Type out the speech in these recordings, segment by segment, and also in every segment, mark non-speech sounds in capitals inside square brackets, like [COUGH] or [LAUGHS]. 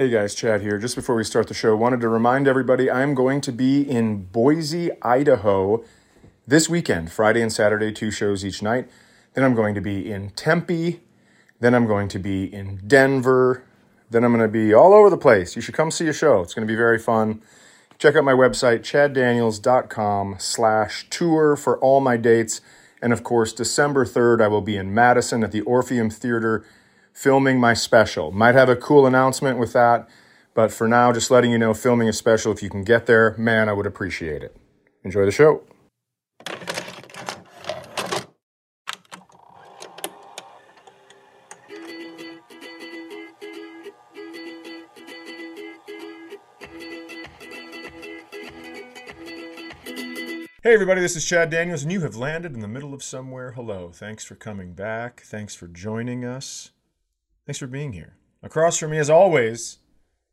Hey guys, Chad here. Just before we start the show, wanted to remind everybody I'm going to be in Boise, Idaho this weekend, Friday and Saturday, two shows each night. Then I'm going to be in Tempe. Then I'm going to be in Denver. Then I'm going to be all over the place. You should come see a show. It's going to be very fun. Check out my website, chaddaniels.com slash tour for all my dates. And of course, December 3rd, I will be in Madison at the Orpheum Theater filming my special. Might have a cool announcement with that, but for now, just letting you know, filming a special. If you can get there, man, I would appreciate it. Enjoy the show. Hey, everybody, this is Chad Daniels, and you have landed in the middle of somewhere. Hello. Thanks for coming back. Thanks for joining us. Thanks for being here. Across from me, as always,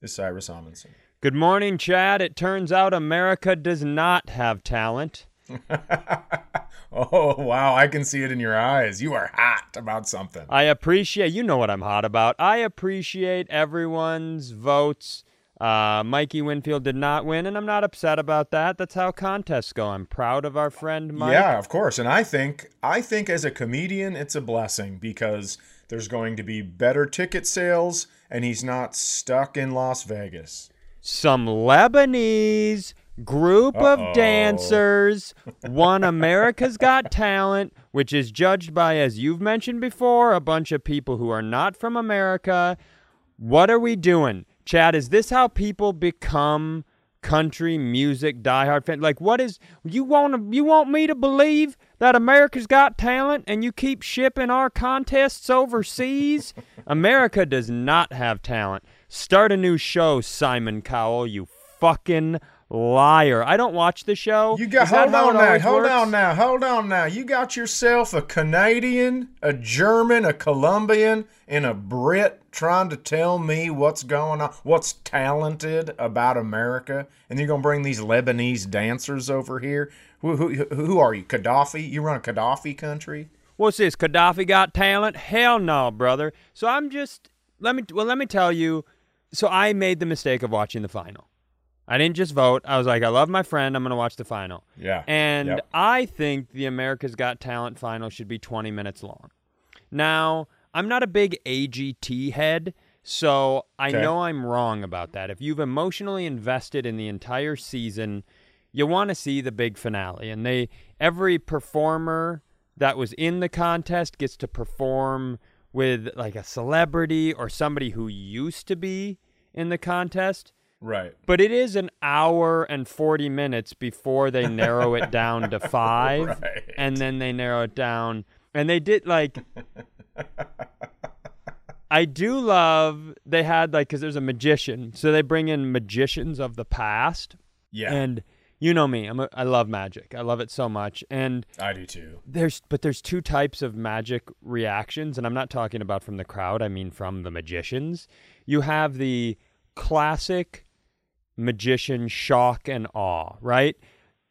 is Cyrus Amundson. Good morning, Chad. It turns out America does not have talent. [LAUGHS] oh, wow. I can see it in your eyes. You are hot about something. I appreciate, you know what I'm hot about. I appreciate everyone's votes uh, Mikey Winfield did not win, and I'm not upset about that. That's how contests go. I'm proud of our friend Mike. Yeah, of course. And I think I think as a comedian, it's a blessing because there's going to be better ticket sales, and he's not stuck in Las Vegas. Some Lebanese group Uh-oh. of dancers won America's Got [LAUGHS] Talent, which is judged by, as you've mentioned before, a bunch of people who are not from America. What are we doing? Chad, is this how people become country music diehard fans? Like, what is you want? You want me to believe that America's Got Talent and you keep shipping our contests overseas? America does not have talent. Start a new show, Simon Cowell. You fucking liar. I don't watch the show. You got Is hold on now, hold works? on now, hold on now. You got yourself a Canadian, a German, a Colombian, and a Brit trying to tell me what's going on, what's talented about America, and you're gonna bring these Lebanese dancers over here. Who, who, who are you, Gaddafi? You run a Gaddafi country? What's this? Gaddafi got talent? Hell no, brother. So I'm just let me well let me tell you. So I made the mistake of watching the final. I didn't just vote. I was like, I love my friend. I'm going to watch the final. Yeah. And Yep. I think the America's Got Talent final should be 20 minutes long. Now, I'm not a big AGT head, so I Okay. know I'm wrong about that. If you've emotionally invested in the entire season, you want to see the big finale. And they every performer that was in the contest gets to perform with like a celebrity or somebody who used to be in the contest. Right. But it is an hour and 40 minutes before they narrow it down to [LAUGHS] five. Right. And then they narrow it down. And they did like. I do love they had like, because there's a magician. So they bring in magicians of the past. Yeah. And you know me, I'm a, I love magic. I love it so much. And I do too. there's but there's two types of magic reactions and i'm not talking about from the crowd i mean from the magicians you have the classic magician shock and awe right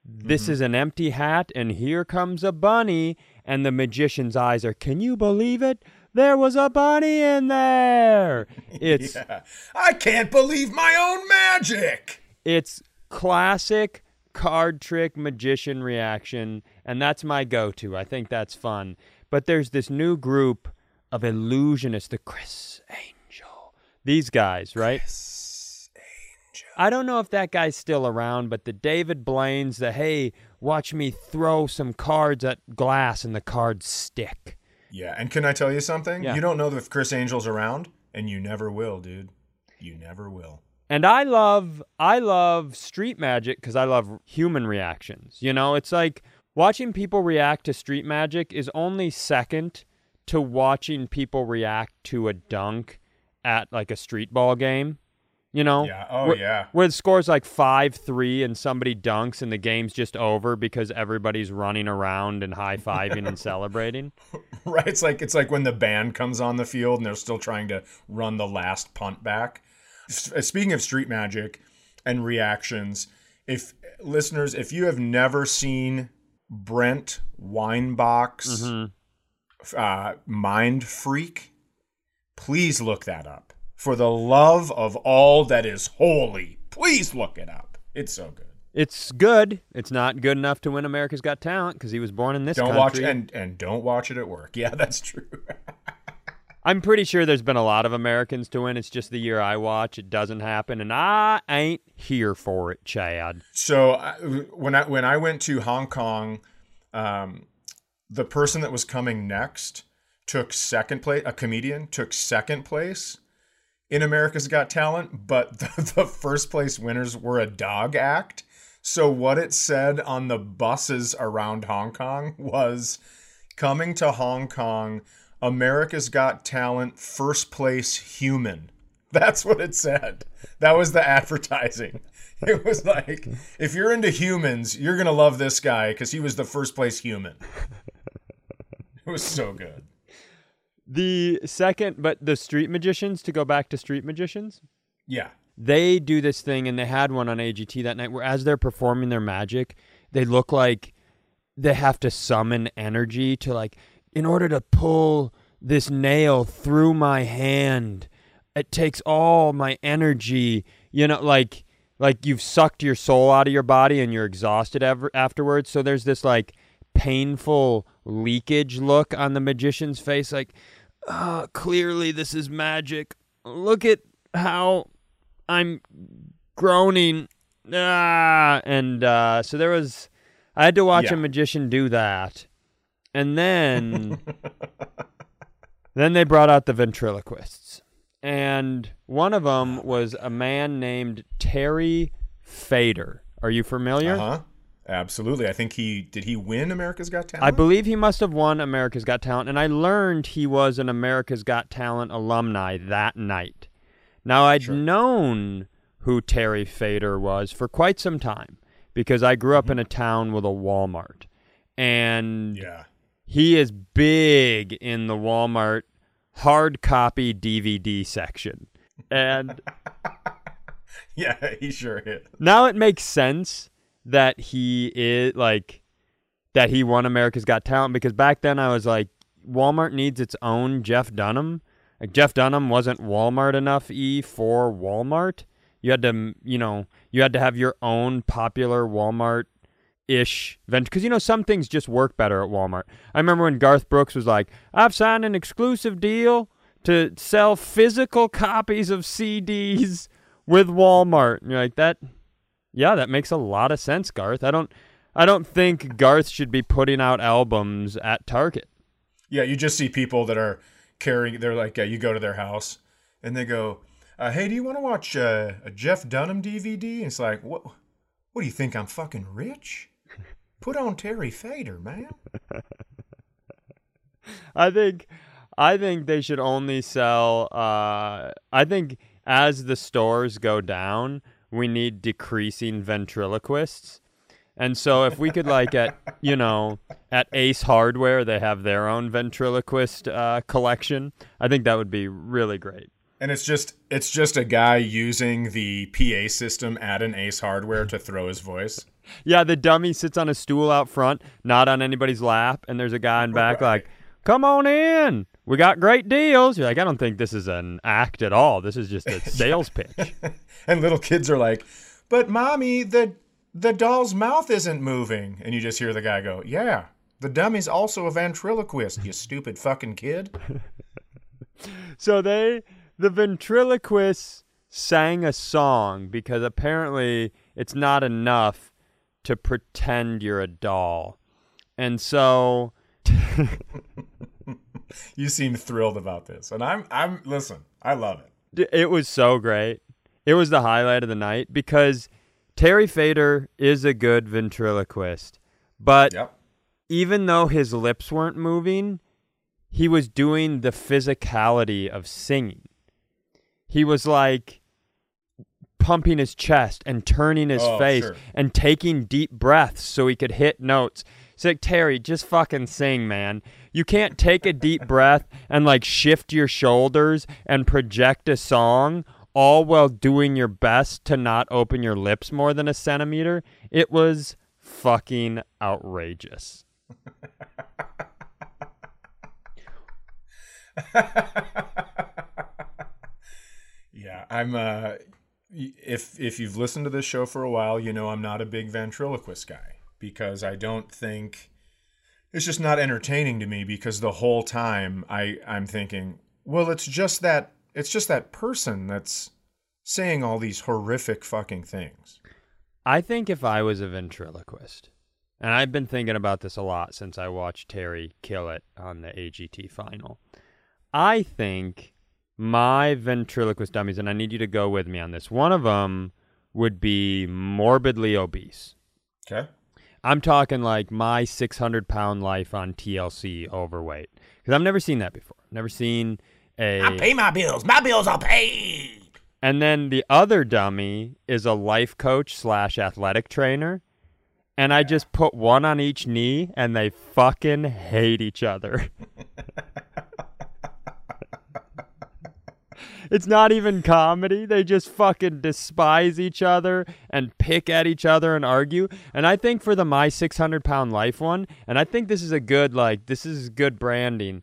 this mm-hmm. is an empty hat and here comes a bunny and the magician's eyes are can you believe it there was a bunny in there [LAUGHS] it's Yeah. I can't believe my own magic. it's classic card trick magician reaction, and that's my go to. I think that's fun. But there's this new group of illusionists, the Criss Angel. These guys, right? Criss Angel. I don't know if that guy's still around, but the David Blaine's, the hey, watch me throw some cards at glass and the cards stick. Yeah, and can I tell you something? Yeah. You don't know if Criss Angel's around, and you never will, dude. You never will. And I love I love street magic because I love human reactions. You know, it's like watching people react to street magic is only second to watching people react to a dunk at like a street ball game. You know? Yeah. Oh, where, yeah. Where the score's like five three and somebody dunks and the game's just over because everybody's running around and high fiving and celebrating. [LAUGHS] Right. It's like it's like when the band comes on the field and they're still trying to run the last punt back. Speaking of street magic and reactions, if listeners, if you have never seen Brent Weinbach's Mhm. uh, Mind Freak, please look that up. For the love of all that is holy, please look it up. It's so good. It's good. It's not good enough to win America's Got Talent because he was born in this Don't country. watch and and don't watch it at work. [LAUGHS] Yeah, that's true. [LAUGHS] I'm pretty sure there's been a lot of Americans to win. It's just the year I watch, it doesn't happen, and I ain't here for it, Chad. So when I when I went to Hong Kong, um, the person that was coming next took second place. A comedian took second place in America's Got Talent, but [LAUGHS] the, the first place winners were a dog act. So what it said on the buses around Hong Kong [LAUGHS] was coming to Hong Kong, America's Got Talent first place human. [LAUGHS] That's what it said. That was the advertising. [LAUGHS] It was like, if you're into humans, you're going to love this guy because he was the first place human. [LAUGHS] It was so good. The second, but the street magicians, to go back to street magicians, Yeah. they do this thing, and they had one on AGT that night where as they're performing their magic, they look like they have to summon energy to, like, in order to pull this nail through my hand, it takes all my energy, you know, like. Like you've sucked your soul out of your body and you're exhausted ever afterwards. So there's this like painful leakage look on the magician's face, like, uh, clearly this is magic. Look at how I'm groaning. Ah, and uh, so there was, I had to watch Yeah. a magician do that, and then, [LAUGHS] then they brought out the ventriloquists, and one of them was a man named Terry Fator. Are you familiar? Uh huh. Absolutely. I think he did. He win America's Got Talent. I believe he must have won America's Got Talent, and I learned he was an America's Got Talent alumni that night. Now, I'd Sure. known who Terry Fator was for quite some time because I grew up in a town with a Walmart, and Yeah. He is big in the Walmart hard copy DVD section. And [LAUGHS] Yeah. He sure is. now it makes sense that he is like that he won America's Got Talent because back then I was like Walmart needs its own Jeff Dunham. Like Jeff Dunham wasn't Walmart enough e for Walmart. You had to you know, you had to have your own popular Walmart ish venture because you know some things just work better at Walmart. I remember when Garth Brooks was like, "I've signed an exclusive deal to sell physical copies of CDs with Walmart." And you're like, "That, yeah, that makes a lot of sense, Garth. I don't, I don't think Garth should be putting out albums at Target." Yeah. You just see people that are carrying. They're like, uh, you go to their house and they go, uh, "Hey, do you want to watch uh, a Jeff Dunham DVD?" And it's like, what? What do you think? I'm fucking rich. Put on Terry Fator, man. [LAUGHS] I think I think they should only sell uh I think as the stores go down, we need decreasing ventriloquists. And so if we could like at [LAUGHS] you know at Ace Hardware they have their own ventriloquist uh, collection, I think that would be really great. And it's just it's just a guy using the PA system at an Ace Hardware to throw his voice. Yeah, the dummy sits on a stool out front, not on anybody's lap, and there's a guy in back Right. like, "Come on in, we got great deals." You're like, I don't think this is an act at all. This is just a [LAUGHS] sales pitch. [LAUGHS] And little kids are like, "But mommy, the the doll's mouth isn't moving." And you just hear the guy go, "Yeah, the dummy's also a ventriloquist, you stupid fucking kid." [LAUGHS] So they, the ventriloquists, sang a song because apparently it's not enough to pretend you're a doll, and so [LAUGHS] You seem thrilled about this. And I'm I'm listen, I love it. It was so great. It was the highlight of the night because Terry Fator is a good ventriloquist. But Yep. even though his lips weren't moving, he was doing the physicality of singing. He was like pumping his chest and turning his Oh, face sure. and taking deep breaths so he could hit notes. It's like, Terry, just fucking sing, man. You can't take a deep [LAUGHS] breath and like shift your shoulders and project a song all while doing your best to not open your lips more than a centimeter. It was fucking outrageous. [LAUGHS] Yeah, I'm uh if if you've listened to this show for a while, you know I'm not a big ventriloquist guy because I don't think it's just not entertaining to me because the whole time I I'm thinking, well, it's just that it's just that person that's saying all these horrific fucking things. I think if I was a ventriloquist, and I've been thinking about this a lot since I watched Terry kill it on the AGT final. I think my ventriloquist dummies, and I need you to go with me on this. One of them would be morbidly obese. Okay. I'm talking like my 600 pound life on TLC overweight because I've never seen that before. Never seen a. I pay my bills. My bills are paid. And then the other dummy is a life coach slash athletic trainer. And I just put one on each knee and they fucking hate each other. [LAUGHS] it's not even comedy. They just fucking despise each other and pick at each other and argue. And I think for the My 600 Pound Life one, and I think this is a good, like, this is good branding.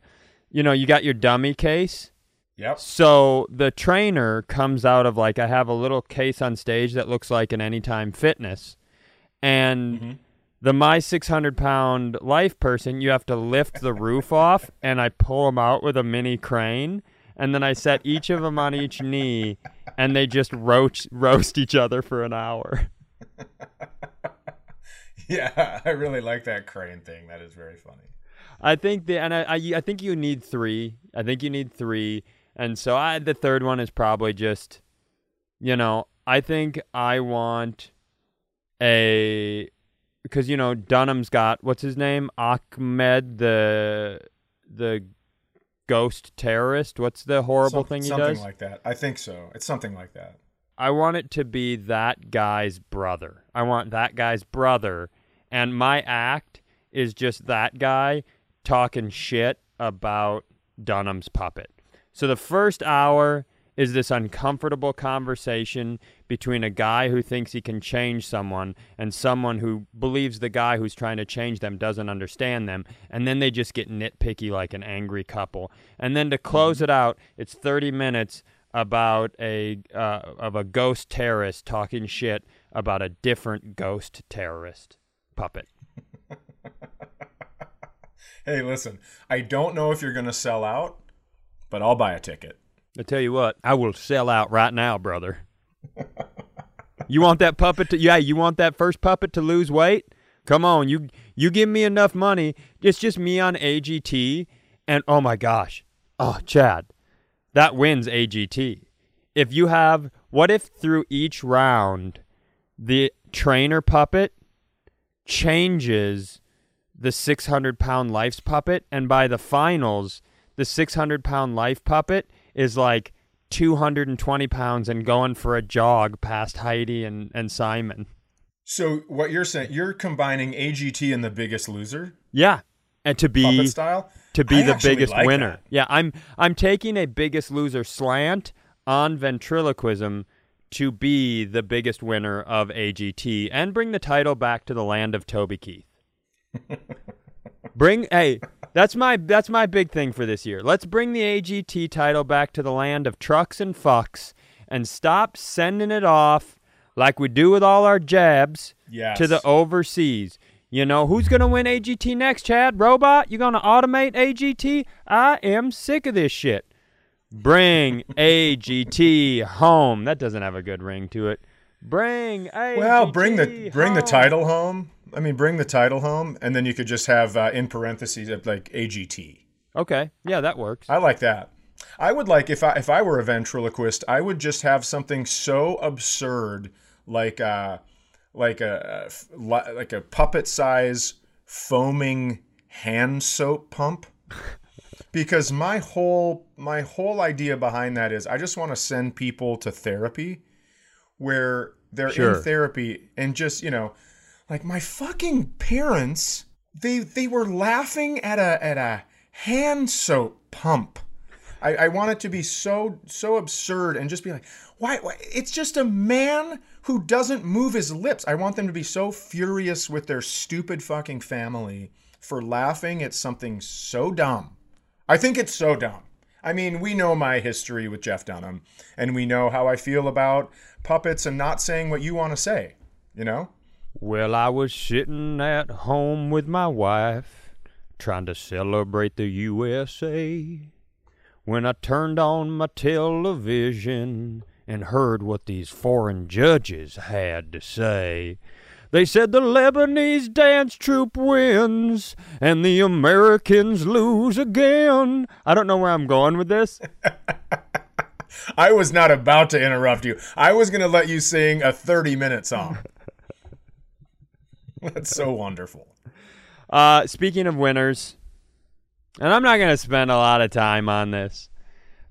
You know, you got your dummy case. Yep. So the trainer comes out of like I have a little case on stage that looks like an Anytime Fitness, and Mm-hmm. the my 600 pound life person, you have to lift the roof off, and I pull them out with a mini crane, and then I set each of them on each knee, and they just roast roast each other for an hour. [LAUGHS] Yeah, I really like that crane thing. That is very funny. I think the and I, I I think you need three. I think you need three, and so I the third one is probably just, you know, I think I want a because you know Dunham's got what's his name Achmed the the ghost terrorist. What's the horrible Some- thing he something does? Something like that. I think so. It's something like that. I want it to be that guy's brother. I want that guy's brother, and my act is just that guy talking shit about Dunham's puppet. So the first hour is this uncomfortable conversation between a guy who thinks he can change someone and someone who believes the guy who's trying to change them doesn't understand them and then they just get nitpicky like an angry couple and then to close it out it's 30 minutes about a uh, of a ghost terrorist talking shit about a different ghost terrorist puppet [LAUGHS] Hey, listen, I don't know if you're going to sell out, but I'll buy a ticket. I tell you what, I will sell out right now, brother. You want that puppet to yeah, you want that first puppet to lose weight? Come on, you you give me enough money. It's just me on AGT and oh my gosh. Oh, Chad. That wins AGT. If you have what if through each round the trainer puppet changes the 600 pound life's puppet and by the finals the 600 pound life puppet is like 220 pounds and going for a jog past Heidi and, and Simon. So, what you're saying, you're combining AGT and the biggest loser Yeah. And to be puppet style? to be I the biggest like winner. that. Yeah, I'm I'm taking a biggest loser slant on ventriloquism to be the biggest winner of AGT and bring the title back to the land of Toby Keith. [LAUGHS] bring hey, that's my that's my big thing for this year. Let's bring the AGT title back to the land of trucks and fucks and stop sending it off like we do with all our jabs Yes. to the overseas. You know, who's going to win AGT next, Chad? Robot? You going to automate AGT? I am sick of this shit. Bring AGT home. That doesn't have a good ring to it. Bring AGT Well, bring the bring the title home. I mean, bring the title home, and then you could just have uh, in parentheses uh, like AGT. Okay. Yeah, that works. I like that. I would like if I if I were a ventriloquist, I would just have something so absurd like uh like a like a puppet size foaming hand soap pump. [LAUGHS] Because my whole my whole idea behind that is I just want to send people to therapy where they're Sure. in therapy and just, you know, like my fucking parents they they were laughing at a at a hand soap pump. I, I want it to be so so absurd and just be like, why, why? It's just a man who doesn't move his lips. I want them to be so furious with their stupid fucking family for laughing at something so dumb. I think it's so dumb. I mean, we know my history with Jeff Dunham, and we know how I feel about puppets and not saying what you want to say, you know? Well, I was sitting at home with my wife, trying to celebrate the USA, when I turned on my television and heard what these foreign judges had to say. They said the Lebanese dance troupe wins and the Americans lose again. I don't know where I'm going with this. [LAUGHS] I was not about to interrupt you. I was going to let you sing a 30 minute song. [LAUGHS] That's so wonderful. Uh, speaking of winners, and I'm not going to spend a lot of time on this,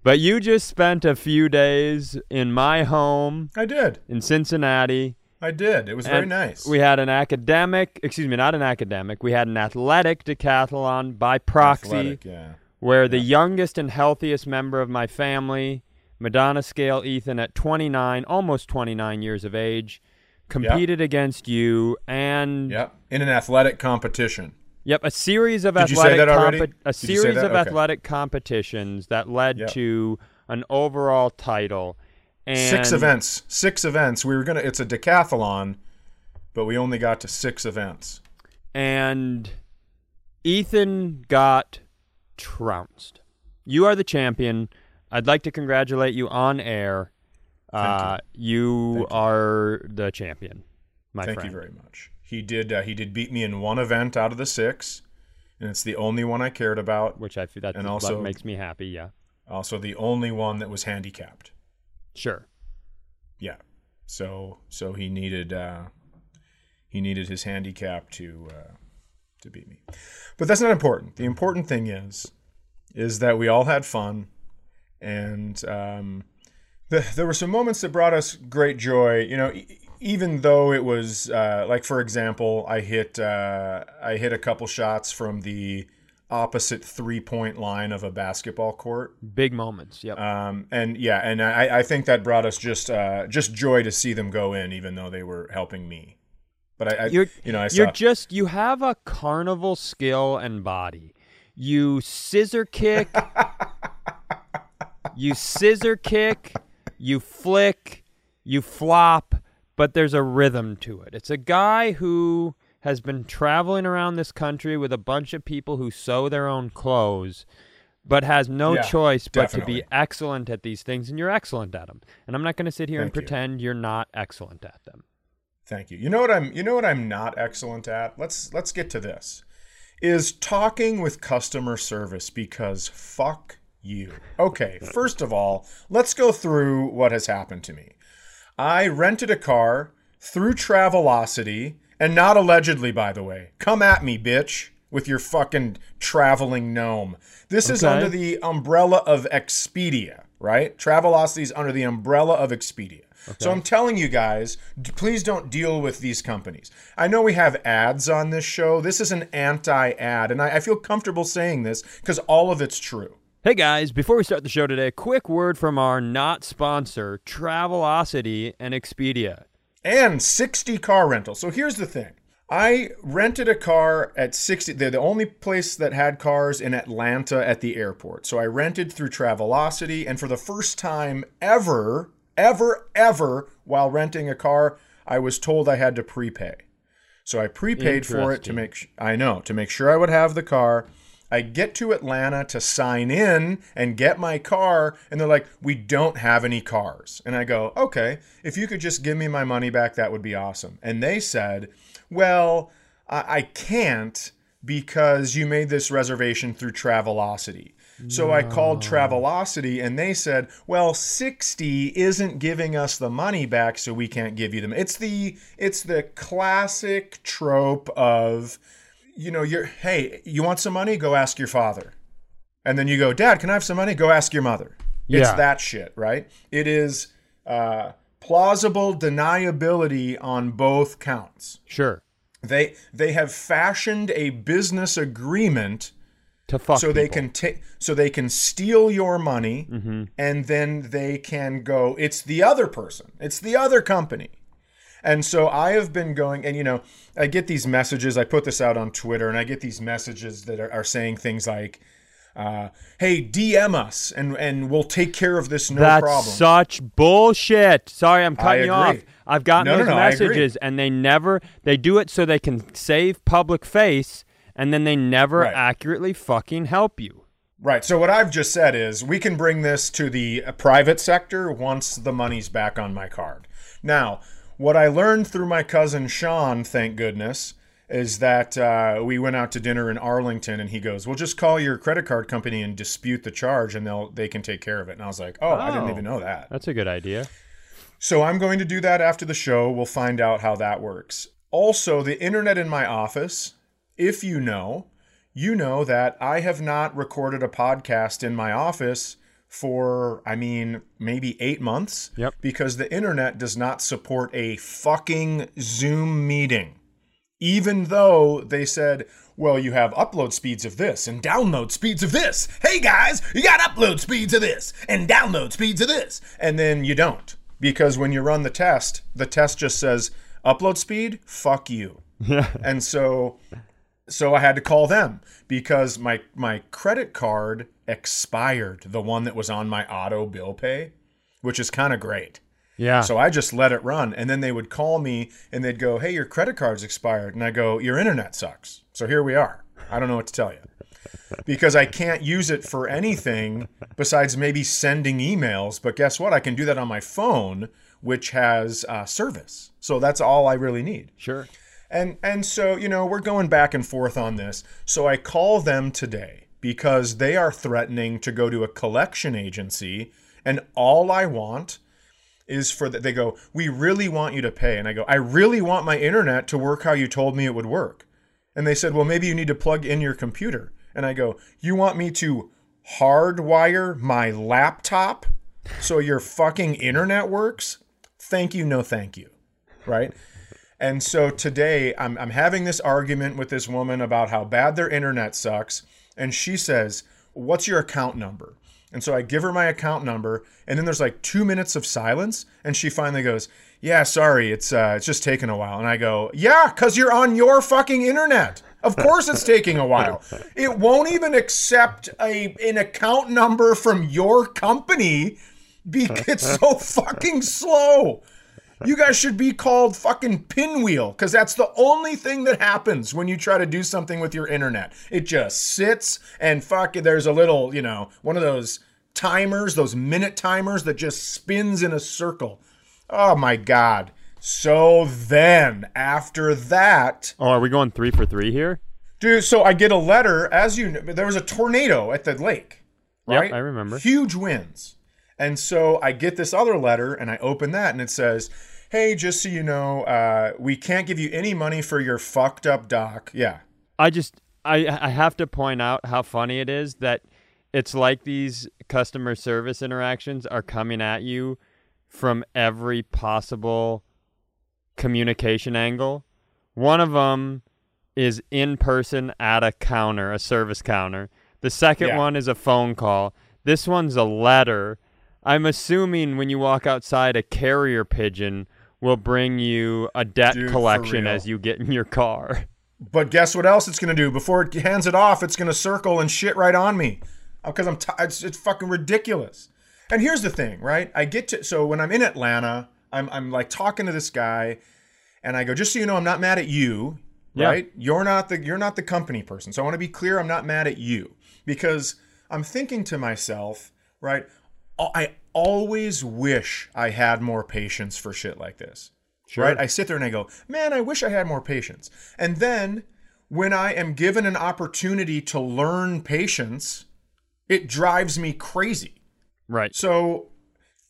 but you just spent a few days in my home I did. in Cincinnati. I did. It was very nice. We had an academic, excuse me, not an academic. We had an athletic decathlon by proxy, Athletic, yeah. where the youngest and healthiest member of my family, Madonna Scale Ethan, at 29, almost 29 years of age, competed against you and Yep. In an athletic competition. Yep, a series of Did you say athletic that already? a Did you say series of Okay. athletic competitions that led Yep. to an overall title. And six events. Six events. We were to, it's a decathlon, but we only got to six events. and Ethan got trounced. You are the champion. I'd like to congratulate you on air. Uh, you, Thank you. are the champion, my Thank friend. you very much. He did, uh, he did beat me in one event out of the six, and it's the only one I cared about. Which I feel that And also- makes me happy. Yeah, Also, the only one that was handicapped. sure. Yeah. So so he needed uh, he needed his handicap to uh, to beat me. But that's not important. The important thing is is that we all had fun, and um, the, there were some moments that brought us great joy. You know. E- even though it was uh, like, for example, I hit uh, I hit a couple shots from the opposite three point line of a basketball court, Big moments. Yep. um, and yeah, and I, I think that brought us just uh, just joy to see them go in, even though they were helping me. But I, I You're, you know, I you're saw. just you have a carnival skill and body. You scissor kick. [LAUGHS] you scissor kick. You flick. You flop. But there's a rhythm to it. It's a guy who has been traveling around this country with a bunch of people who sew their own clothes, but has no Yeah, choice but to be excellent at these things, and you're excellent at them. And I'm not going to sit here and Thank you. pretend you're not excellent at them. Thank you. You know what I'm you know what I'm not excellent at? Let's let's get to this. Is talking with customer service because fuck you. Okay, first of all, let's go through what has happened to me. I rented a car through Travelocity and not allegedly by the way. Come at me, bitch, with your fucking traveling gnome. This is under the umbrella of Expedia, right? Travelocity is under the umbrella of Expedia. So I'm telling you guys, please don't deal with these companies. I know we have ads on this show. This is an anti-ad, and I, I feel comfortable saying this because all of it's true. Hey guys, before we start the show today, a quick word from our not sponsor, Travelocity and Expedia. and Sixt car rental. So here's the thing. I rented a car at Sixt. They're the only place that had cars in Atlanta at the airport. So I rented through Travelocity, and for the first time ever, ever, ever, while renting a car, I was told I had to prepay. So I prepaid for it to make. I know to make sure I would have the car. I get to Atlanta to sign in and get my car, and they're like, "We don't have any cars." And I go, "Okay, if you could just give me my money back, that would be awesome." And they said, "Well, I, I can't because you made this reservation through Travelocity." So I called Travelocity and they said, "Well, Sixt isn't giving us the money back, so we can't give you them." It's the it's the classic trope of you know, you're hey, you want some money? Go ask your father. And then you go, "Dad, can I have some money?" Go ask your mother. Yeah. It's that shit, right? It is uh plausible deniability on both counts. Sure. They they have fashioned a business agreement To fuck so they can take so they can steal your money Mm-hmm. and then they can go it's the other person it's the other company and so i have been going and you know i get these messages i put this out on twitter and i get these messages that are, are saying things like Uh, hey, DM us and and we'll take care of this no That's problem. such bullshit. Sorry, I'm cutting you off. I've gotten No, no, those no, agree. messages and they never they do it so they can save public face and then they never Right. accurately fucking help you. Right. So what I've just said is we can bring this to the private sector once the money's back on my card. Now, what I learned through my cousin Sean, thank goodness, is that uh, we went out to dinner in Arlington, and he goes, "Well, just call your credit card company and dispute the charge, and they'll they can take care of it." And I was like, "Oh, I didn't Oh. even know that." That's a good idea. So I'm going to do that after the show. We'll find out how that works. Also, the internet in my office, if you know, you know that I have not recorded a podcast in my office for, I mean, maybe eight months. Yep. Because the internet does not support a fucking Zoom meeting. Even though they said, well, you have upload speeds of this and download speeds of this. Hey guys, you got upload speeds of this and download speeds of this. and then you don't because when you run the test the test just says upload speed fuck you [LAUGHS] and so so i had to call them because my my credit card expired the one that was on my auto bill pay which is kind of great Yeah. so i just let it run and then they would call me and they'd go hey your credit card's expired and i go your internet sucks so here we are i don't know what to tell you because I can't use it for anything besides maybe sending emails. But guess what? I can do that on my phone, which has uh, service. So that's all I really need. sure. And and so you know we're going back and forth on this. So I call them today because they are threatening to go to a collection agency, and all I want is for that they go. We really want you to pay, and I go. I really want my internet to work how you told me it would work. And they said, well, maybe you need to plug in your computer. And I go, you want me to hardwire my laptop so your fucking internet works? Thank you, no thank you. Right? And so today I'm, I'm having this argument with this woman about how bad their internet sucks. And she says, What's your account number? And so I give her my account number, and then there's like two minutes of silence, and she finally goes, "Yeah, sorry, it's uh, it's just taking a while." And I go, "Yeah, cause you're on your fucking internet. Of course, it's taking a while. It won't even accept a an account number from your company because it's so fucking slow." You guys should be called fucking pinwheel because that's the only thing that happens when you try to do something with your internet. It just sits and fuck. There's a little, you know, one of those timers, those minute timers that just spins in a circle. Oh my god. So then after that, Oh, are we going three for three here? dude, so I get a letter as you know, there was a tornado at the lake, Yep, right? I remember. Huge winds. And so I get this other letter and I open that and it says, Hey, just so you know, uh, we can't give you any money for your fucked up dock. Yeah. I just I I have to point out how funny it is that it's like these customer service interactions are coming at you from every possible communication angle. One of them is in person at a counter, a service counter. The second Yeah. one is a phone call. This one's a letter. I'm assuming when you walk outside, a carrier pigeon will bring you a debt Dude, collection as you get in your car. [LAUGHS] But guess what else it's going to do? Before it hands it off, it's going to circle and shit right on me. Oh, because I'm t- it's, it's fucking ridiculous. And here's the thing, right? I get to so when I'm in Atlanta, I'm I'm like talking to this guy and I go, "Just so you know, I'm not mad at you, Yeah. right? You're not the you're not the company person. So I want to be clear, I'm not mad at you because I'm thinking to myself, right? I always wish I had more patience for shit like this. Sure. Right? I sit there and I go, man, I wish I had more patience. And then when I am given an opportunity to learn patience, it drives me crazy. Right. So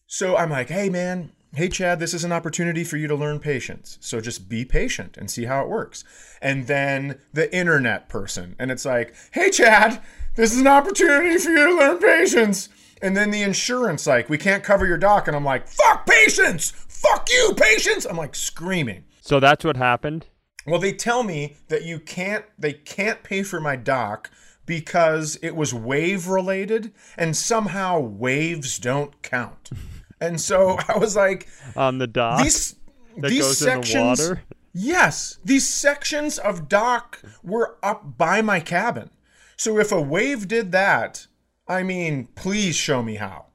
so I'm like, hey man, hey Chad, this is an opportunity for you to learn patience. So just be patient and see how it works. And then the internet person, and it's like, hey Chad, this is an opportunity for you to learn patience. And then the insurance, like, we can't cover your dock. And I'm like, fuck patience! Fuck you, patience! I'm like screaming. So that's what happened. Well, they tell me that you can't they can't pay for my dock because it was wave related and somehow waves don't count. [LAUGHS] And so I was like, on the dock these that these goes sections in the water. Yes, these sections of dock were up by my cabin. So if a wave did that, I mean, please show me how.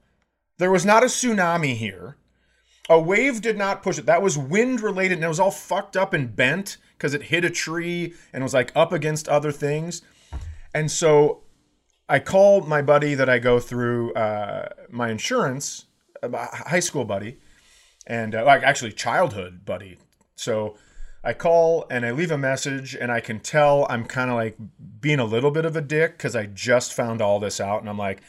There was not a tsunami here. A wave did not push it. That was wind related and it was all fucked up and bent because it hit a tree and was like up against other things. And so I call my buddy that I go through uh, my insurance, uh, my high school buddy, and uh, like actually childhood buddy. So I call and I leave a message, and I can tell I'm kind of like being a little bit of a dick because I just found all this out, and I'm like,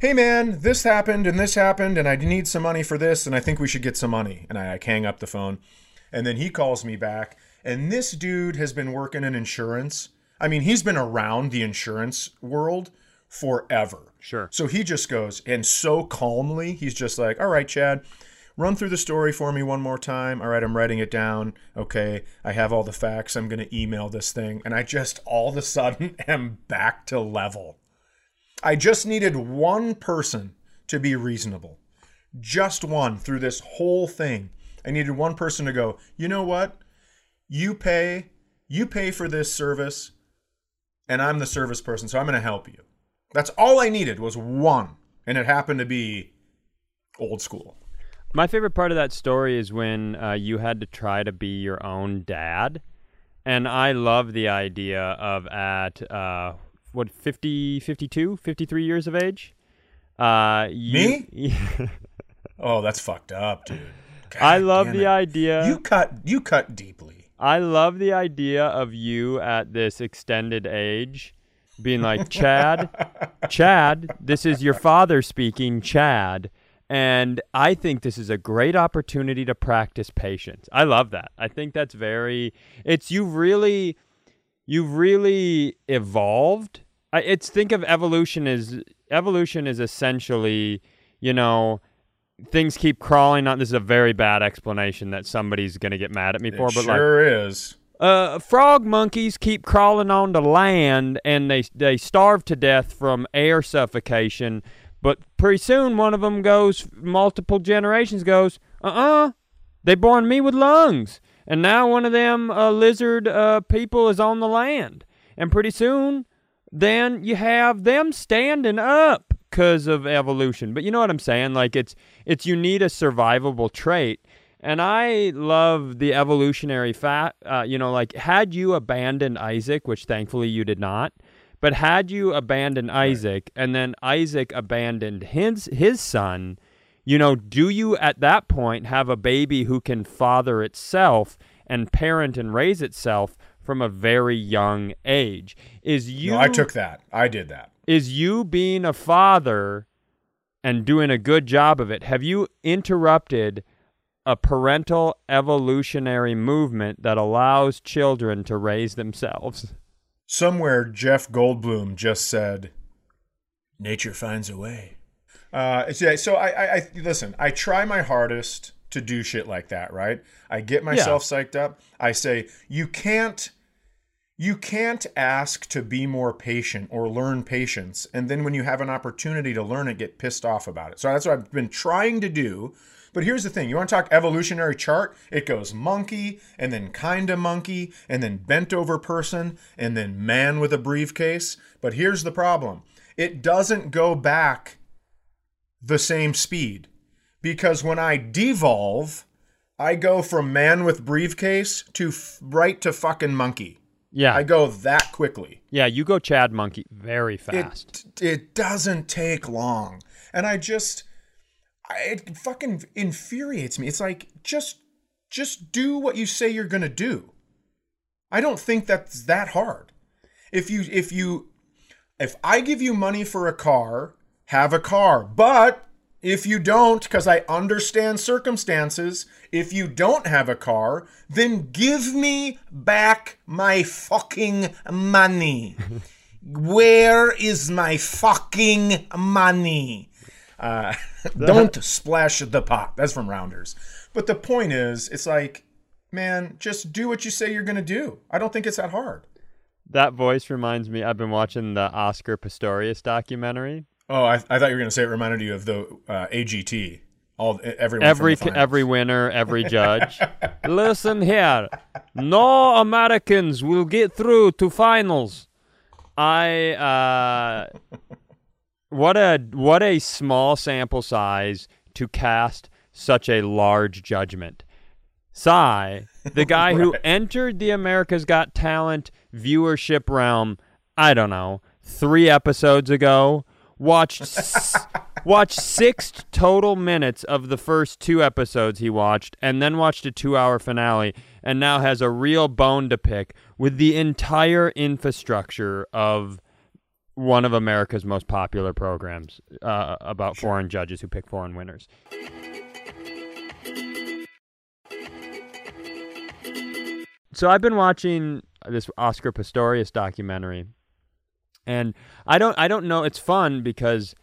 "Hey man, this happened and this happened, and I need some money for this, and I think we should get some money." And I like, hang up the phone, and then he calls me back, and this dude has been working in insurance. I mean, he's been around the insurance world forever. Sure. So he just goes, and so calmly, he's just like, All right, Chad, run through the story for me one more time. All right, I'm writing it down. Okay, I have all the facts. I'm going to email this thing. And I just all of a sudden [LAUGHS] am back to level. I just needed one person to be reasonable. Just one through this whole thing. I needed one person to go, you know what? You pay, you pay for this service, and I'm the service person, so I'm going to help you. That's all I needed was one, and it happened to be old school. My favorite part of that story is when uh, you had to try to be your own dad. And I love the idea of at, uh, what, 50, 52, 53 years of age? Uh, you, Me? [LAUGHS] Oh, that's fucked up, dude. God I love the it. idea. You cut you cut deeply. I love the idea of you at this extended age being like, Chad, [LAUGHS] Chad, this is your father speaking, Chad. And I think this is a great opportunity to practice patience. I love that. I think that's very, it's you've really, you've really evolved. I, it's think of evolution as evolution is essentially, you know, things keep crawling on. This is a very bad explanation that somebody's going to get mad at me for, It but like, sure is. uh, frog monkeys keep crawling onto land and they they starve to death from air suffocation. But pretty soon, one of them goes, multiple generations goes, uh uh they born me with lungs. And now one of them uh, lizard uh, people is on the land. And pretty soon, then you have them standing up because of evolution. But you know what I'm saying? Like it's it's you need a survivable trait. And I love the evolutionary fact. Uh, you know, like had you abandoned Isaac, which thankfully you did not, but had you abandoned Isaac and then Isaac abandoned his his son, you know, do you at that point have a baby who can father itself and parent and raise itself from a very young age? Is you No, I took that. I did that. is you being a father and doing a good job of it have you interrupted a parental evolutionary movement that allows children to raise themselves Somewhere Jeff Goldblum just said, "Nature finds a way." Uh, so, I, I, I listen. I try my hardest to do shit like that. Right? I get myself psyched up. I say, "You can't." You can't ask to be more patient or learn patience, and then when you have an opportunity to learn it, get pissed off about it. So that's what I've been trying to do. But here's the thing you want to talk evolutionary chart? It goes monkey, and then kinda monkey, and then bent over person, and then man with a briefcase. But here's the problem it doesn't go back the same speed. Because when I devolve, I go from man with briefcase to f- right to fucking monkey. yeah I go that quickly. yeah you go chad monkey very fast It it doesn't take long, and I just it fucking infuriates me. It's like just just do what you say you're gonna do. I don't think that's that hard. If you if you if I give you money for a car, have a car. But if you don't, because I understand circumstances, if you don't have a car, then give me back my fucking money. [LAUGHS] Where is my fucking money? Uh, [LAUGHS] don't splash the pot. That's from Rounders. But the point is, it's like, man, just do what you say you're going to do. I don't think it's that hard. that voice reminds me i've been watching the oscar pistorius documentary Oh, I, I thought you were going to say it reminded you of the uh, AGT. All everyone every every winner, every judge. [LAUGHS] Listen here, no Americans will get through to finals. I uh, what a what a small sample size to cast such a large judgment. Cy, the [LAUGHS] guy who entered the America's Got Talent viewership realm, I don't know, three episodes ago, watched s- [LAUGHS] watched six total minutes of the first two episodes he watched, and then watched a two-hour finale, and now has a real bone to pick with the entire infrastructure of one of America's most popular programs uh, about foreign judges who pick foreign winners. So I've been watching this Oscar Pistorius documentary, and I don't I don't know. It's fun because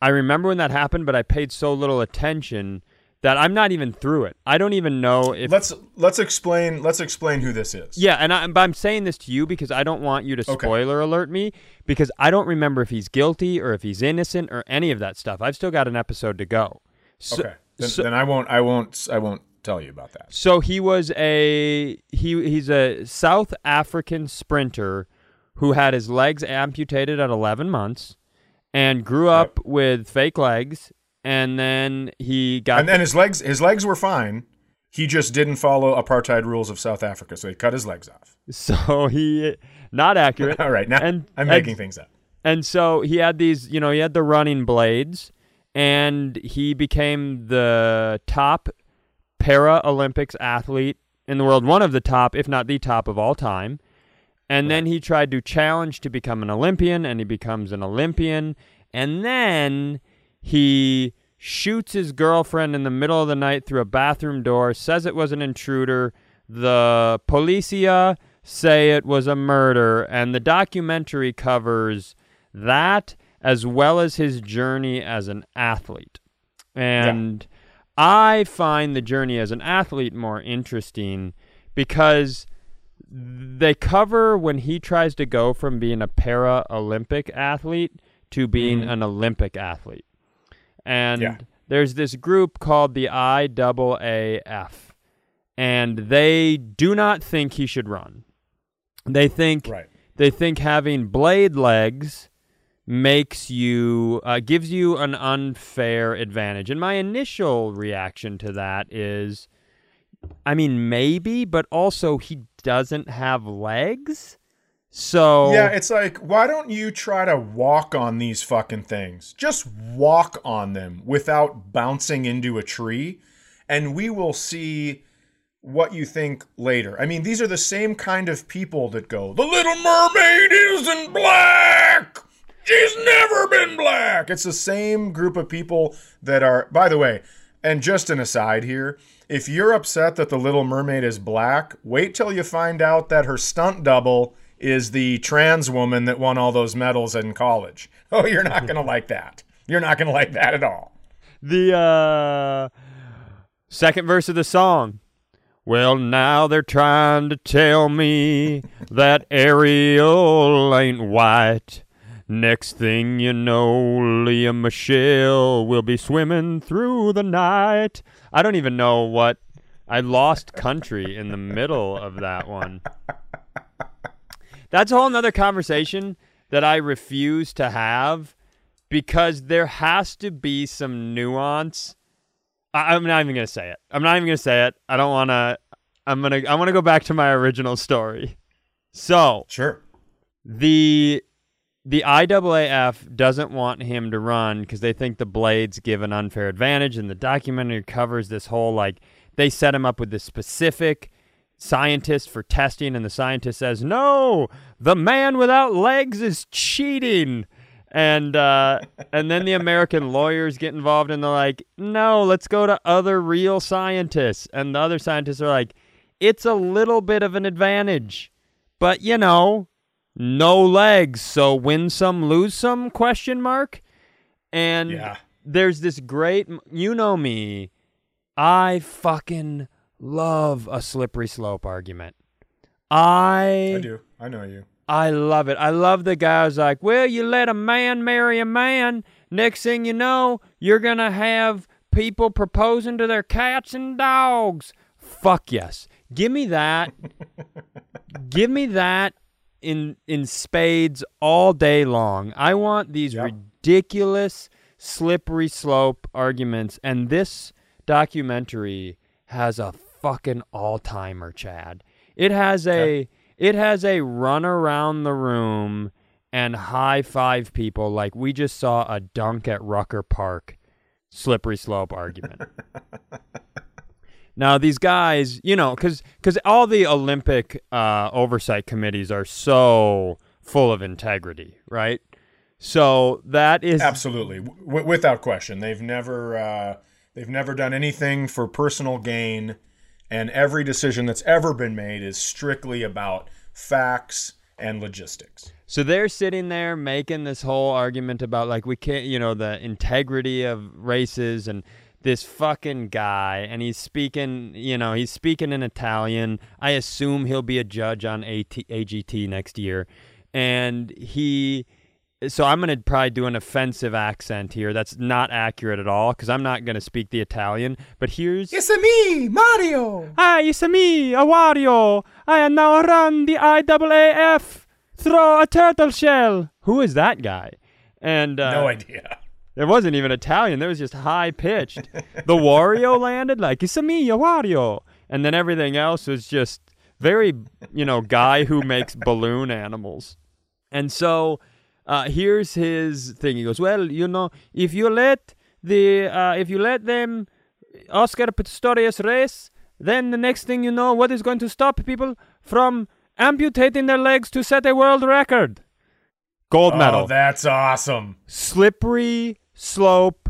I remember when that happened, but I paid so little attention that I'm not even through it. I don't even know if Let's let's explain let's explain who this is. yeah, and I, but I'm saying this to you because I don't want you to Okay. spoiler alert me because I don't remember if he's guilty or if he's innocent or any of that stuff. I've still got an episode to go. So, Okay. Then, so, then I won't I won't I won't tell you about that. so he was a he he's a South African sprinter who had his legs amputated at 11 months and grew up with fake legs and then he got And then his legs his legs were fine. He just didn't follow apartheid rules of South Africa, so he cut his legs off. [LAUGHS] so he not accurate [LAUGHS] All right, now And- I'm and- making things up. And so he had these, you know, he had the running blades, and he became the top para Olympics athlete in the world, one of the top, if not the top of all time. And then he tried to challenge to become an Olympian, and he becomes an Olympian. And then he shoots his girlfriend in the middle of the night through a bathroom door, says it was an intruder. The policia say it was a murder, and the documentary covers that as well as his journey as an athlete. And I find the journey as an athlete more interesting because they cover when he tries to go from being a para-Olympic athlete to being mm-hmm. an Olympic athlete. And Yeah. there's this group called the IAAF, and they do not think he should run. They think Right. they think having blade legs makes you uh, gives you an unfair advantage. And my initial reaction to that is, I mean, maybe, but also he doesn't have legs, so Yeah, it's like, why don't you try to walk on these fucking things? Just walk on them without bouncing into a tree, and we will see what you think later. I mean, these are the same kind of people that go, The Little Mermaid isn't black! She's never been black! It's the same group of people that are, by the way, and just an aside here, if you're upset that The Little Mermaid is black, wait till you find out that her stunt double is the trans woman that won all those medals in college. [LAUGHS] Oh, you're not going to like that. You're not going to like that at all. the uh, second verse of the song. Well, now they're trying to tell me that Ariel ain't white. Next thing you know, Lea Michele will be swimming through the night. I don't even know what. I lost country in the middle of that one. That's a whole nother conversation that I refuse to have because there has to be some nuance. I, I'm not even gonna say it. I'm not even gonna say it. I don't want to. I'm gonna. I want to go back to my original story. So Sure. the the IAAF doesn't want him to run because they think the blades give an unfair advantage, and the documentary covers this whole like they set him up with this specific scientist for testing, and the scientist says, "No, the man without legs is cheating." And uh, and then the American [LAUGHS] lawyers get involved, and they're like, "No, let's go to other real scientists." And the other scientists are like, "It's a little bit of an advantage, but you know, no legs, so win some, lose some? Question mark. And Yeah. there's this great, you know me, I fucking love a slippery slope argument. I I do. I know you. I love it. I love the guys like, well, you let a man marry a man. Next thing you know, you're going to have people proposing to their cats and dogs. Fuck yes. Give me that. [LAUGHS] Give me that in in spades all day long. I want these Yep. ridiculous slippery slope arguments and this documentary has a fucking all-timer, Chad. It has a it has a run around the room and high five people like we just saw a dunk at Rucker Park slippery slope argument. [LAUGHS] Now these guys, you know, because because all the Olympic uh, oversight committees are so full of integrity, right? So that is Absolutely, w- without question. They've never uh, they've never done anything for personal gain, and every decision that's ever been made is strictly about facts and logistics. so they're sitting there making this whole argument about like we can't, you know, the integrity of races and this fucking guy, and he's speaking, you know, he's speaking in Italian. I assume he'll be a judge on AT- AGT next year, and he. So I'm gonna probably do an offensive accent here. That's not accurate at all because I'm not gonna speak the Italian. But here's It's a me, Mario. Hi, it's a me, a Wario. I am now run the IAAF. Throw a turtle shell. Who is that guy? And uh, No idea. it wasn't even Italian. It was just high pitched. the Wario [LAUGHS] landed like it's a me, a Wario, and then everything else was just very, you know, guy who makes balloon animals. And so uh, here's his thing. He goes, well, you know, if you let the uh, if you let them Oscar Pistorius race, then the next thing you know, what is going to stop people from amputating their legs to set a world record? Gold medal Oh, that's awesome. slippery slope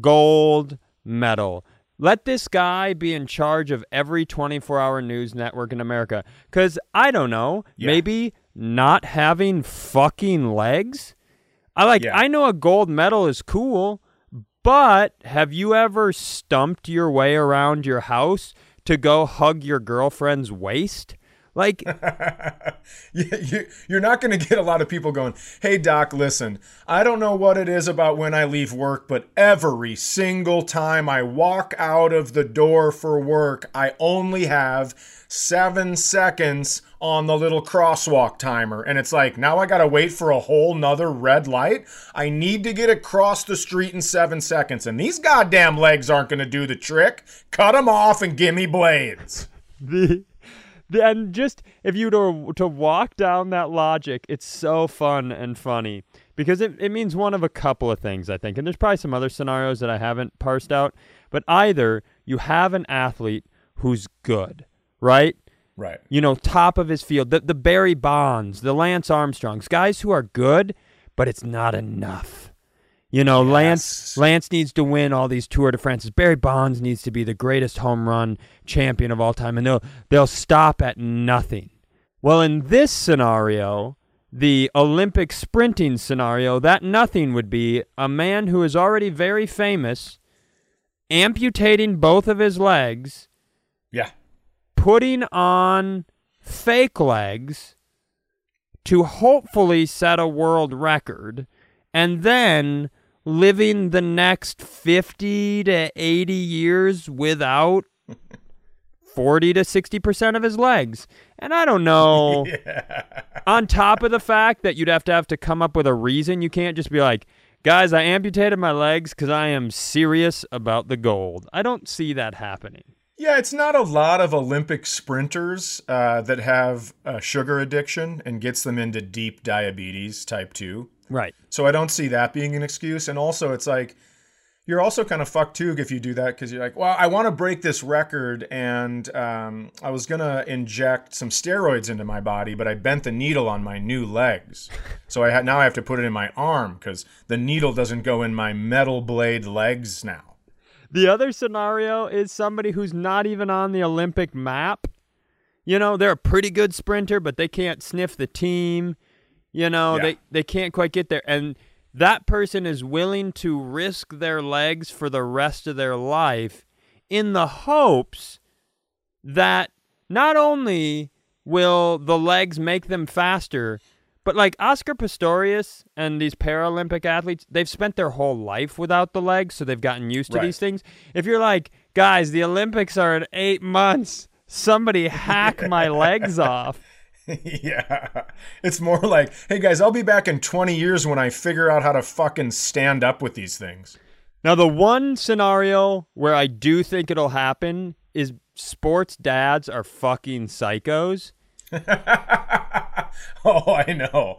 gold medal. Let this guy be in charge of every 24 hour news network in America. Because I don't know, Yeah. maybe not having fucking legs? I like, Yeah. I know a gold medal is cool, but have you ever stumped your way around your house to go hug your girlfriend's waist? Like, [LAUGHS] you, you, you're not going to get a lot of people going, hey, Doc, listen, I don't know what it is about when I leave work, but every single time I walk out of the door for work, I only have seven seconds on the little crosswalk timer. And it's like, now I got to wait for a whole nother red light. I need to get across the street in seven seconds. And these goddamn legs aren't going to do the trick. Cut them off and give me blades. And just if you were to walk down that logic, it's so fun and funny because it, it means one of a couple of things, I think. And there's probably some other scenarios that I haven't parsed out, but either you have an athlete who's good, right? Right. You know, top of his field, the, the Barry Bonds, the Lance Armstrongs, guys who are good, but it's not enough. You know, Lance Yes. Lance needs to win all these Tour de France. Barry Bonds needs to be the greatest home run champion of all time, and they'll they'll stop at nothing. Well, in this scenario, the Olympic sprinting scenario, that nothing would be a man who is already very famous, amputating both of his legs, Yeah. putting on fake legs to hopefully set a world record and then living the next 50 to 80 years without [LAUGHS] 40 to 60% of his legs. And I don't know. [LAUGHS] On top of the fact that you'd have to have to come up with a reason, you can't just be like, guys, I amputated my legs because I am serious about the gold. I don't see that happening. Yeah, it's not a lot of Olympic sprinters uh, that have a sugar addiction and gets them into deep diabetes type 2. Right. So I don't see that being an excuse. And also, it's like, you're also kind of fucked too if you do that because you're like, well, I want to break this record and um, I was going to inject some steroids into my body, but I bent the needle on my new legs. [LAUGHS] So I ha- now I have to put it in my arm because the needle doesn't go in my metal blade legs now. The other scenario is somebody who's not even on the Olympic map. You know, they're a pretty good sprinter, but they can't sniff the team. You know, Yeah. they, they can't quite get there. And that person is willing to risk their legs for the rest of their life in the hopes that not only will the legs make them faster, but like Oscar Pistorius and these Paralympic athletes, they've spent their whole life without the legs, so they've gotten used to Right. these things. If you're like, guys, the Olympics are in eight months, somebody hack my legs [LAUGHS] off. [LAUGHS] yeah. It's more like, hey guys, I'll be back in 20 years when I figure out how to fucking stand up with these things. Now, the one scenario where I do think it'll happen is sports dads are fucking psychos. [LAUGHS] oh, I know.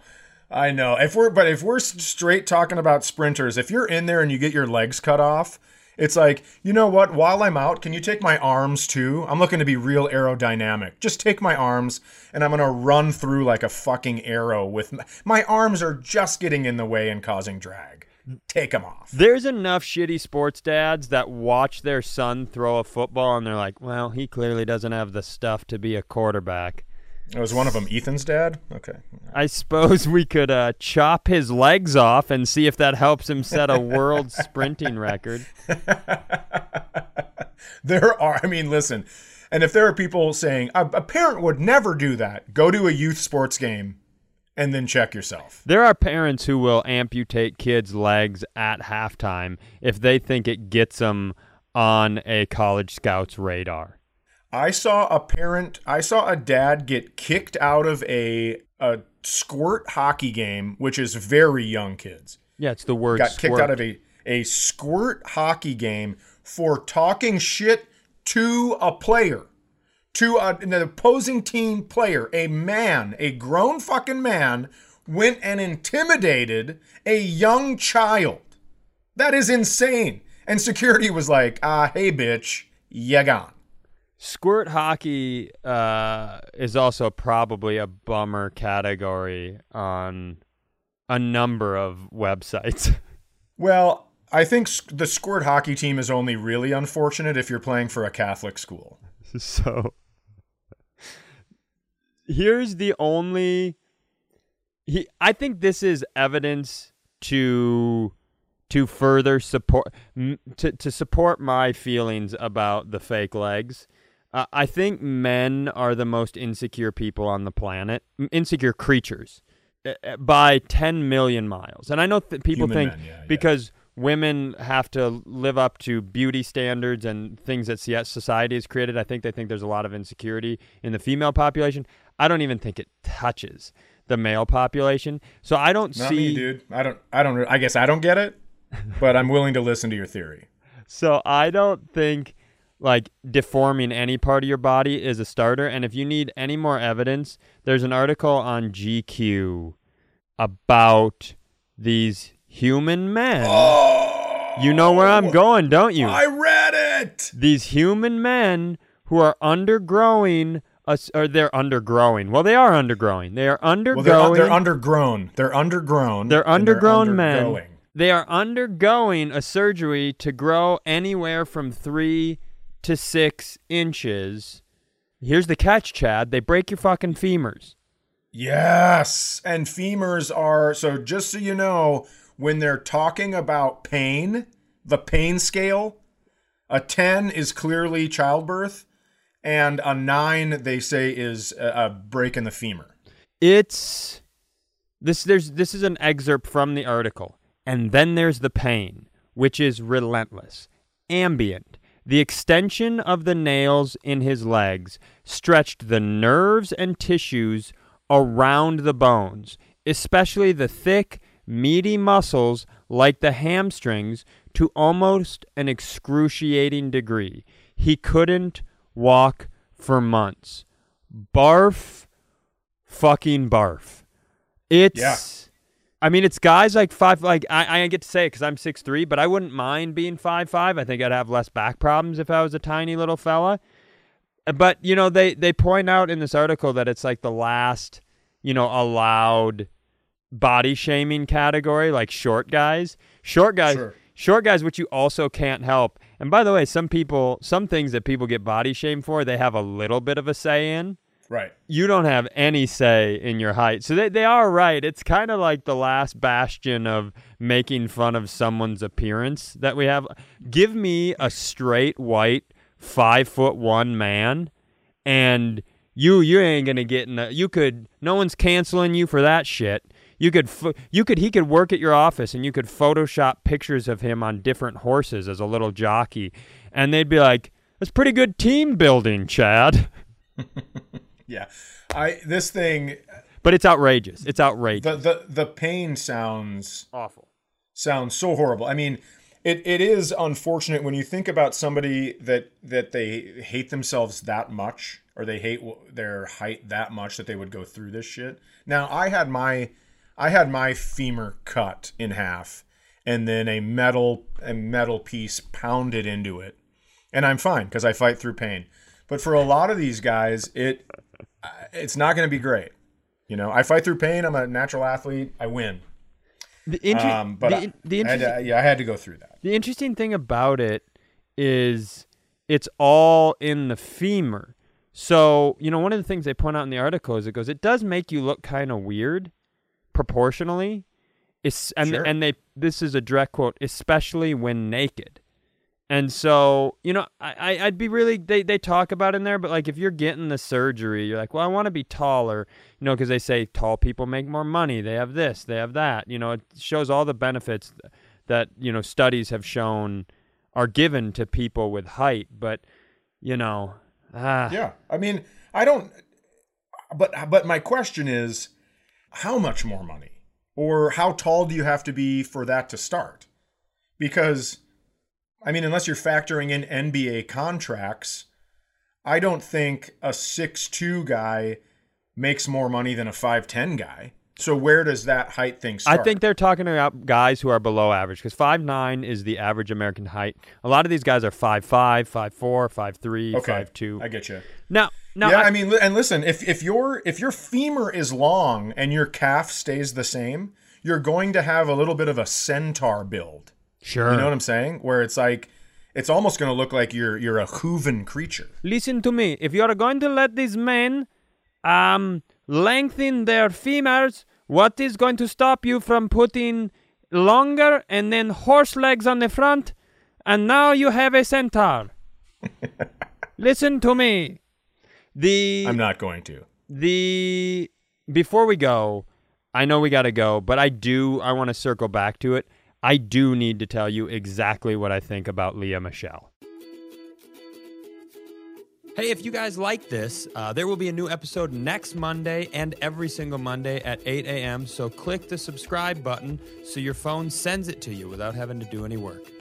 I know. If we're but if we're straight talking about sprinters, if you're in there and you get your legs cut off, it's like, you know what? While I'm out, can you take my arms too? I'm looking to be real aerodynamic. Just take my arms and I'm going to run through like a fucking arrow with my, my arms are just getting in the way and causing drag. Take them off. There's enough shitty sports dads that watch their son throw a football and they're like, well, he clearly doesn't have the stuff to be a quarterback. It was one of them Ethan's dad? Okay. I suppose we could uh, chop his legs off and see if that helps him set a world [LAUGHS] sprinting record. [LAUGHS] there are, I mean, listen, and if there are people saying a, a parent would never do that, go to a youth sports game and then check yourself. There are parents who will amputate kids' legs at halftime if they think it gets them on a college scout's radar. I saw a parent, I saw a dad get kicked out of a a squirt hockey game, which is very young kids. Yeah, it's the word. Got squirt. kicked out of a a squirt hockey game for talking shit to a player, to a, an opposing team player. A man, a grown fucking man, went and intimidated a young child. That is insane. And security was like, ah, hey, bitch, you gone. Squirt hockey uh, is also probably a bummer category on a number of websites. [LAUGHS] Well, I think the squirt hockey team is only really unfortunate if you're playing for a Catholic school. [LAUGHS] So here's the only he I think this is evidence to to further support to to support my feelings about the fake legs. Uh, I think men are the most insecure people on the planet, insecure creatures uh, uh, by 10 million miles. And I know that people Human think men, yeah, yeah. because women have to live up to beauty standards and things that society has created, I think they think there's a lot of insecurity in the female population. I don't even think it touches the male population. So I don't Not see me, dude. I don't. I don't. I guess I don't get it, but I'm willing to listen to your theory. [LAUGHS] So I don't think like deforming any part of your body is a starter. And if you need any more evidence, there's an article on GQ about these human men. Oh, you know where I'm going, don't you? I read it. These human men who are undergrowing. us or they're undergrowing. Well, they are undergrowing. They are undergrowing. Well, they're, they're undergrown. They're undergrown. They're and they're undergrown men. They are undergoing a surgery to grow anywhere from three to six inches. Here's the catch, Chad. They break your fucking femurs. Yes. And femurs are so just so you know, when they're talking about pain, the pain scale, a 10 is clearly childbirth, and a 9 they say is a, a break in the femur. It's this there's this is an excerpt from the article. And then there's the pain, which is relentless, ambient. The extension of the nails in his legs stretched the nerves and tissues around the bones, especially the thick, meaty muscles like the hamstrings, to almost an excruciating degree. He couldn't walk for months. Barf, fucking barf. It's. I mean, it's guys like five. Like I, I get to say it because I'm six three, but I wouldn't mind being five five. I think I'd have less back problems if I was a tiny little fella. But you know, they they point out in this article that it's like the last, you know, allowed body shaming category, like short guys. Short guys, Sure. short guys, which you also can't help. And by the way, some people, some things that people get body shamed for, they have a little bit of a say in Right. you don't have any say in your height. So they, they are right. It's kind of like the last bastion of making fun of someone's appearance that we have. Give me a straight white five foot one man and you you ain't gonna get in the you could no one's canceling you for that shit. You could you could he could work at your office and you could Photoshop pictures of him on different horses as a little jockey, and they'd be like, "That's pretty good team building, Chad." [LAUGHS] Yeah, I this thing But it's outrageous. It's outrageous. the the the pain sounds Awful. sounds so horrible. I mean, it, it is unfortunate when you think about somebody that that they hate themselves that much or they hate their height that much that they would go through this shit. Now, I had my I had my femur cut in half and then a metal a metal piece pounded into it. And I'm fine cuz I fight through pain. But for a lot of these guys, it it's not going to be great. You know, I fight through pain. I'm a natural athlete. I win. The, inter- Um, but the, I, the I had interesting, to, yeah, I had to go through that. the interesting thing about it is it's all in the femur. So, you know, one of the things they point out in the article is it goes, it does make you look kind of weird proportionally. It's, and, Sure. and they, this is a direct quote, especially when naked. And so, you know, I, I'd be really, they, they talk about in there, but like if you're getting the surgery, you're like, well, I want to be taller, you know, because they say tall people make more money. They have this, they have that. You know, it shows all the benefits that, you know, studies have shown are given to people with height. But, you know, ah, Yeah, I mean, I don't. But but my question is, how much more money, or how tall do you have to be for that to start? Because, I mean, unless you're factoring in NBA contracts, I don't think a six two guy makes more money than a five ten guy. So where does that height thing start? I think they're talking about guys who are below average because five nine is the average American height. A lot of these guys are five five, five four, five three, okay, five two. I get you. Now, now, yeah, I- I, mean, and listen, if if your if your femur is long and your calf stays the same, you're going to have a little bit of a centaur build. Sure. You know what I'm saying? Where it's like, it's almost going to look like you're you're a hooven creature. Listen to me. If you are going to let these men um lengthen their femurs, what is going to stop you from putting longer and then horse legs on the front? And now you have a centaur. [LAUGHS] Listen to me. The I'm not going to. the before we go, I know we got to go, but I do I want to circle back to it. I do need to tell you exactly what I think about Lea Michele. Hey, if you guys like this, uh, there will be a new episode next Monday and every single Monday at 8 a.m. So click the subscribe button so your phone sends it to you without having to do any work.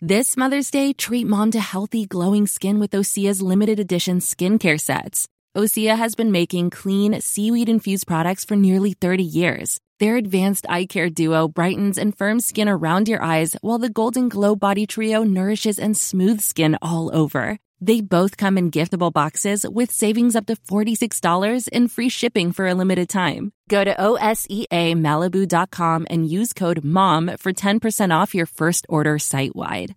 This Mother's Day, treat mom to healthy, glowing skin with Osea's limited edition skincare sets. Osea has been making clean, seaweed infused products for nearly 30 years. Their advanced eye care duo brightens and firms skin around your eyes, while the Golden Glow Body Trio nourishes and smooths skin all over. They both come in giftable boxes with savings up to $46 and free shipping for a limited time. Go to OSEAMalibu.com and use code MOM for 10% off your first order site wide.